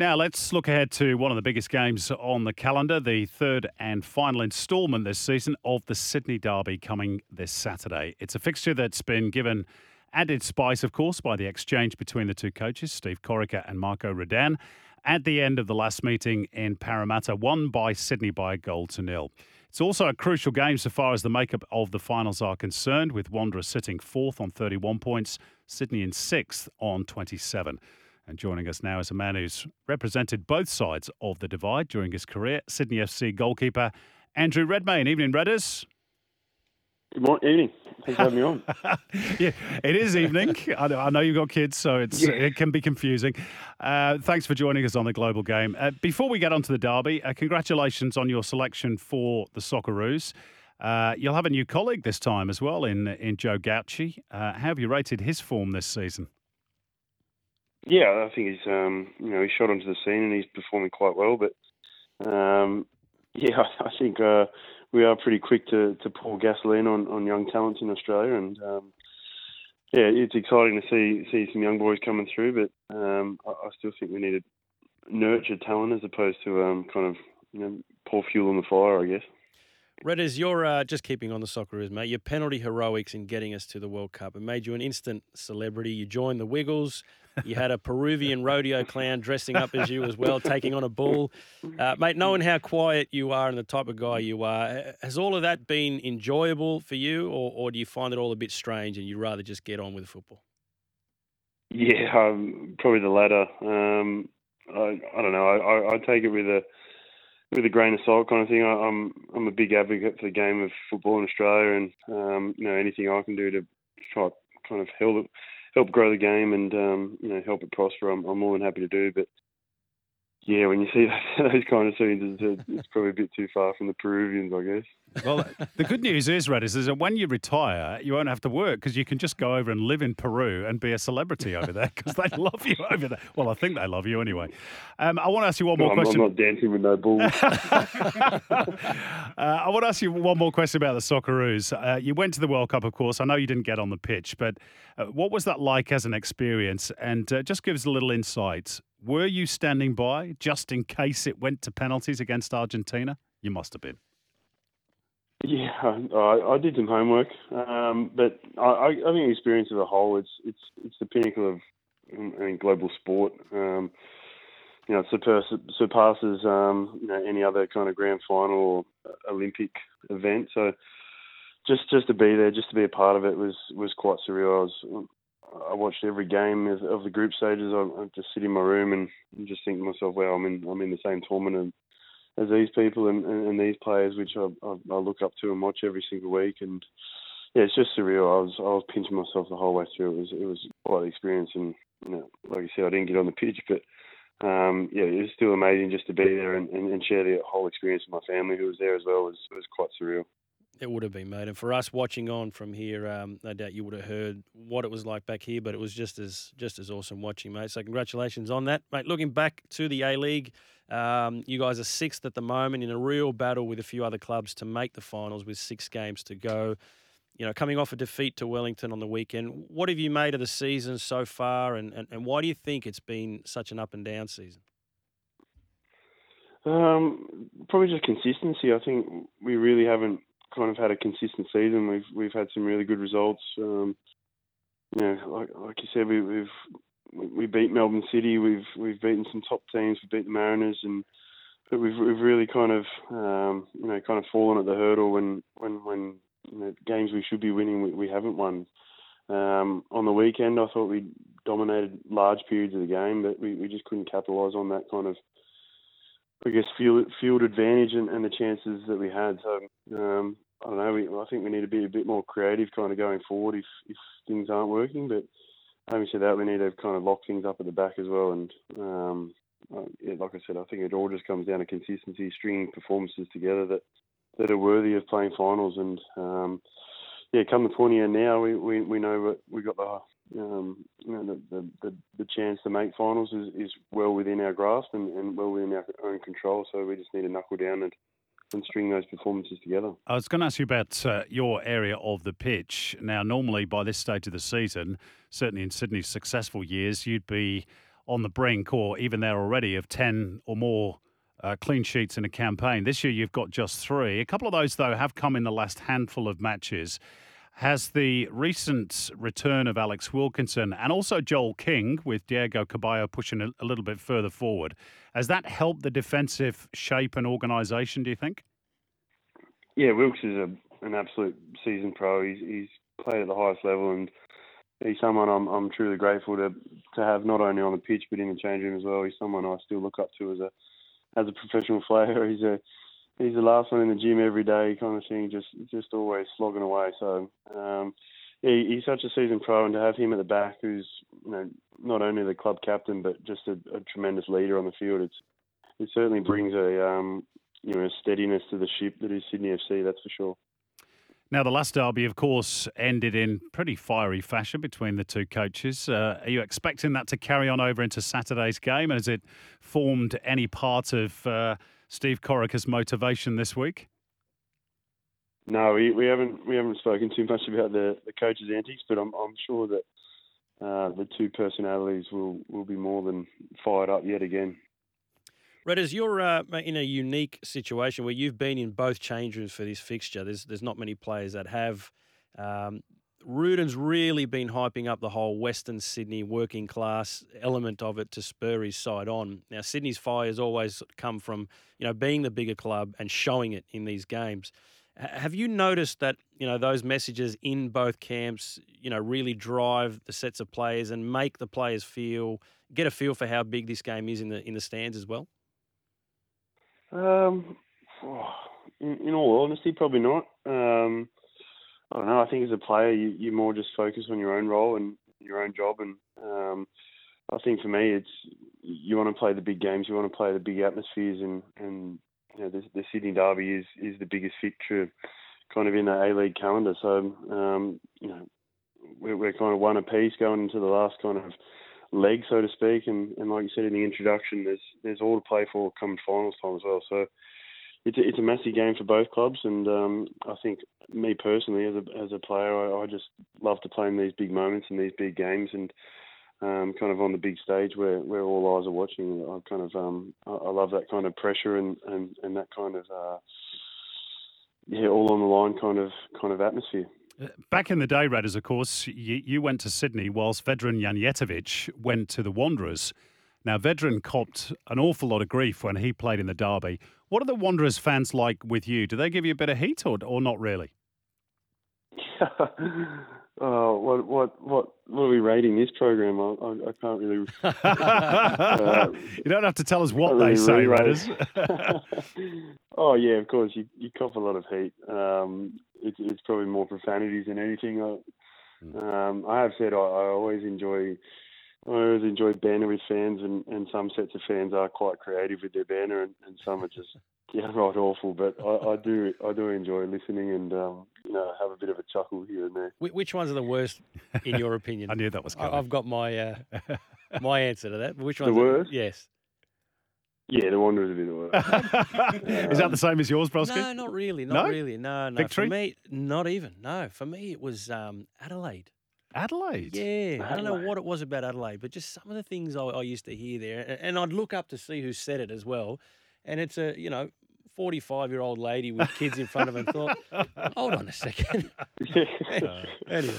Now, let's look ahead to one of the biggest games on the calendar, the third and final instalment this season of the Sydney Derby coming this Saturday. It's a fixture that's been given added spice, of course, by the exchange between the two coaches, Steve Corica and Marco Rudan, at the end of the last meeting in Parramatta, won by Sydney by a goal to nil. It's also a crucial game so far as the makeup of the finals are concerned, with Wanderers sitting fourth on 31 points, Sydney in sixth on 27. And joining us now is a man who's represented both sides of the divide during his career, Sydney FC goalkeeper Andrew Redmayne. Evening, Redders. Good morning, evening. Thanks for having me on. yeah, it is evening. I know, I know, you've got kids, so it's yeah. it can be confusing. Uh, thanks for joining us on the Global Game. Uh, before we get on to the derby, uh, congratulations on your selection for the Socceroos. Uh, you'll have a new colleague this time as well in in Joe Gauci. Uh, how have you rated his form this season? Yeah, I think he's um, you know he's shot onto the scene and he's performing quite well. But um, yeah, I think uh, we are pretty quick to, to pour gasoline on, on young talents in Australia, and um, yeah, it's exciting to see see some young boys coming through. But um, I, I, still think we need to nurture talent as opposed to um, kind of you know pour fuel on the fire, I guess. Redders, you're uh, just keeping on the Socceroos, mate. Your penalty heroics in getting us to the World Cup it made you an instant celebrity. You joined the Wiggles. You had a Peruvian rodeo clown dressing up as you as well, taking on a bull. Uh, mate, knowing how quiet you are and the type of guy you are, has all of that been enjoyable for you, or, or do you find it all a bit strange and you'd rather just get on with football? Yeah, um, probably the latter. Um, I, I, don't know. I, I, I, take it with a with a grain of salt kind of thing. I, am I'm, I'm a big advocate for the game of football in Australia, and um, you know anything I can do to try kind of help help grow the game and um, you know help it prosper, I'm, I'm more than happy to do. But yeah, when you see those kind of scenes, it's, it's, probably a bit too far from the Peruvians, I guess. Well, the good news is, Redders, is that when you retire, you won't have to work because you can just go over and live in Peru and be a celebrity over there because they love you over there. Well, I think they love you anyway. Um, I want to ask you one more I'm, question. I'm not dancing with no bulls. uh, I want to ask you one more question about the Socceroos. Uh, you went to the World Cup, of course. I know you didn't get on the pitch, but uh, what was that like as an experience? And uh, just give us a little insight were you standing by just in case it went to penalties against Argentina? You must have been. Yeah, I, I did some homework, um, but I, I think experience as a whole, it's it's it's the pinnacle of I mean, global sport. Um, you know, it surpasses um, you know any other kind of grand final or Olympic event. So just just to be there, just to be a part of it was was quite surreal. I was I watched every game of, of the group stages. I, I just sit in my room and, just think to myself, "Wow, I'm in I'm in the same tournament as these people and, and, these players, which I, I, I look up to and watch every single week." And yeah, it's just surreal. I was I was pinching myself the whole way through. It was it was quite an experience, and you know, like I said, I didn't get on the pitch, but um, yeah, it was still amazing just to be there and, and, and share the whole experience with my family who was there as well. It was, it was quite surreal. It would have been, mate. And for us watching on from here, um, no doubt you would have heard what it was like back here, but it was just as just as awesome watching, mate. So congratulations on that, mate. Looking back to the A League, um, you guys are sixth at the moment in a real battle with a few other clubs to make the finals with six games to go. You know, coming off a defeat to Wellington on the weekend, what have you made of the season so far, and, and, and why do you think it's been such an up and down season? Um, probably just consistency. I think we really haven't kind of had a consistent season. We've we've had some really good results. Um, you know, like like you said, we, we've we beat Melbourne City. We've we've beaten some top teams. We beat the Mariners, and but we've we've really kind of um, you know kind of fallen at the hurdle when when when you know, games we should be winning we, we haven't won. Um, on the weekend, I thought we dominated large periods of the game, but we, we just couldn't capitalise on that kind of I guess field field advantage and, and the chances that we had. So um, I don't know. We, I think we need to be a bit more creative, kind of going forward if if things aren't working. But having said that, we need to kind of lock things up at the back as well. And um, uh, like I said, I think it all just comes down to consistency, stringing performances together that that are worthy of playing finals. And um, yeah, come the pointy end now, we, we, we know we got the um, you know the, the, the, the chance to make finals is, is well within our grasp and, and well within our own control. So we just need to knuckle down and and string those performances together. I was going to ask you about uh, your area of the pitch. Now, normally by this stage of the season, certainly in Sydney's successful years, you'd be on the brink or even there already of 10 or more uh, clean sheets in a campaign. This year you've got just three. A couple of those, though, have come in the last handful of matches. Has the recent return of Alex Wilkinson and also Joel King, with Diego Caballo pushing a, little bit further forward, has that helped the defensive shape and organisation, do you think? Yeah, Wilkes is a, an absolute season pro. He's, he's played at the highest level and he's someone I'm, I'm truly grateful to to have not only on the pitch but in the change room as well. He's someone I still look up to as a as a professional player. He's a he's the last one in the gym every day, kind of thing. Just just always slogging away. So um, he, he's such a seasoned pro, and to have him at the back, who's you know not only the club captain but just a, a tremendous leader on the field, it's it certainly brings a um, you know a steadiness to the ship that is Sydney FC. That's for sure. Now, the last derby, of course, ended in pretty fiery fashion between the two coaches. Uh, are you expecting that to carry on over into Saturday's game? And has it formed any part of uh, Steve Corica's motivation this week? No, we, we haven't we haven't spoken too much about the, the coaches' antics, but I'm I'm sure that uh, the two personalities will, will be more than fired up yet again. Redders, you're uh, in a unique situation where you've been in both change rooms for this fixture. There's there's not many players that have. Um, Rudan's really been hyping up the whole Western Sydney working class element of it to spur his side on. Now, Sydney's fire has always come from you know being the bigger club and showing it in these games. Have you noticed that you know those messages in both camps, you know, really drive the sets of players and make the players feel get a feel for how big this game is in the in the stands as well? Um, in, in, all honesty, probably not. Um, I don't know. I think as a player, you, you're more just focused on your own role and your own job. And um, I think for me, it's you want to play the big games, you want to play the big atmospheres, and and you know the, the Sydney Derby is is the biggest fixture, kind of in the A League calendar. So um, you know we're, we're kind of one apiece going into the last kind of leg, so to speak. And, and like you said in the introduction, there's there's all to play for come finals time as well. So it's a, it's a massive game for both clubs, and um, I think me personally as a as a player, I, I just love to play in these big moments and these big games, and um, kind of on the big stage where, where all eyes are watching. I kind of um, I, I love that kind of pressure and, and, and that kind of uh, yeah, all on the line kind of kind of atmosphere. Back in the day, Redders, of course, you, you went to Sydney whilst Vedran Janjetovic went to the Wanderers. Now, Vedran copped an awful lot of grief when he played in the derby. What are the Wanderers fans like with you? Do they give you a bit of heat or, or not really? oh, what, what, what, what are we rating this program? I, I, I can't really. uh, you don't have to tell us what they say, Redders. oh yeah, of course. You you cop a lot of heat. Um, it's, it's probably more profanities than anything. I, hmm. um, I have said I, I always enjoy I always enjoy banner with fans, and, and some sets of fans are quite creative with their banner, and, and some are just yeah right awful. But I, I do I do enjoy listening and um, you know have a bit of a chuckle here and there. Which ones are the worst in your opinion? I knew that was coming. I've got my uh, my answer to that. Which ones? The worst? Are, yes. Yeah, the Wanderers a bit worse. Is that the same as yours, Broski? No, not really. Not no? really. No, no. Victory? For me, not even. No, for me, it was um, Adelaide. Adelaide? Yeah, Adelaide. I don't know what it was about Adelaide, but just some of the things I, I used to hear there, and I'd look up to see who said it as well. And it's a, you know, 45 year old lady with kids in front of her thought, hold on a second. anyway.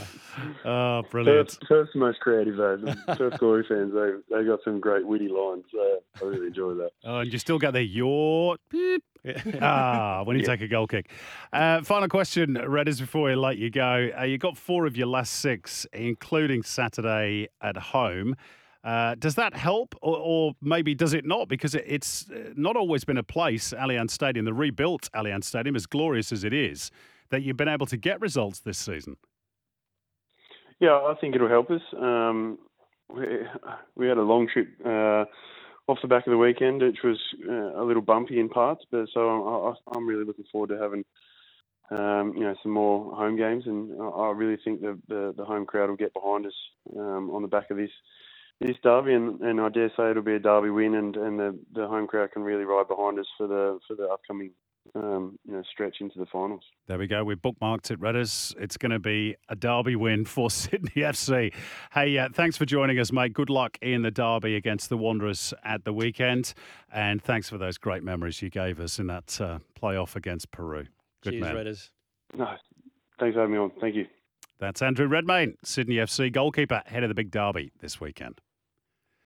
Oh, brilliant. Perth's the most creative, though. The Perth Glory fans, they, they got some great witty lines. I really enjoy that. Oh, and you still got the your beep. ah, when you yeah. take a goal kick. Uh, final question, Redders, before we let you go. Uh, you got four of your last six, including Saturday at home. Uh, does that help, or, or, maybe does it not? Because it, it's uh, not always been a place, Allianz Stadium, the rebuilt Allianz Stadium, as glorious as it is, that you've been able to get results this season. Yeah, I think it'll help us. Um, we, we had a long trip uh, off the back of the weekend, which was uh, a little bumpy in parts. But so I, I'm really looking forward to having um, you know some more home games, and I really think the the, the home crowd will get behind us um, on the back of this this derby, and, and I dare say it'll be a derby win, and, and the, the home crowd can really ride behind us for the for the upcoming um, you know, stretch into the finals. There we go. We've bookmarked it, Redders. It's going to be a derby win for Sydney FC. Hey, uh, thanks for joining us, mate. Good luck in the derby against the Wanderers at the weekend. And thanks for those great memories you gave us in that uh, playoff against Peru. Good Cheers, man. Redders. No, thanks for having me on. Thank you. That's Andrew Redmayne, Sydney FC goalkeeper, head of the big derby this weekend.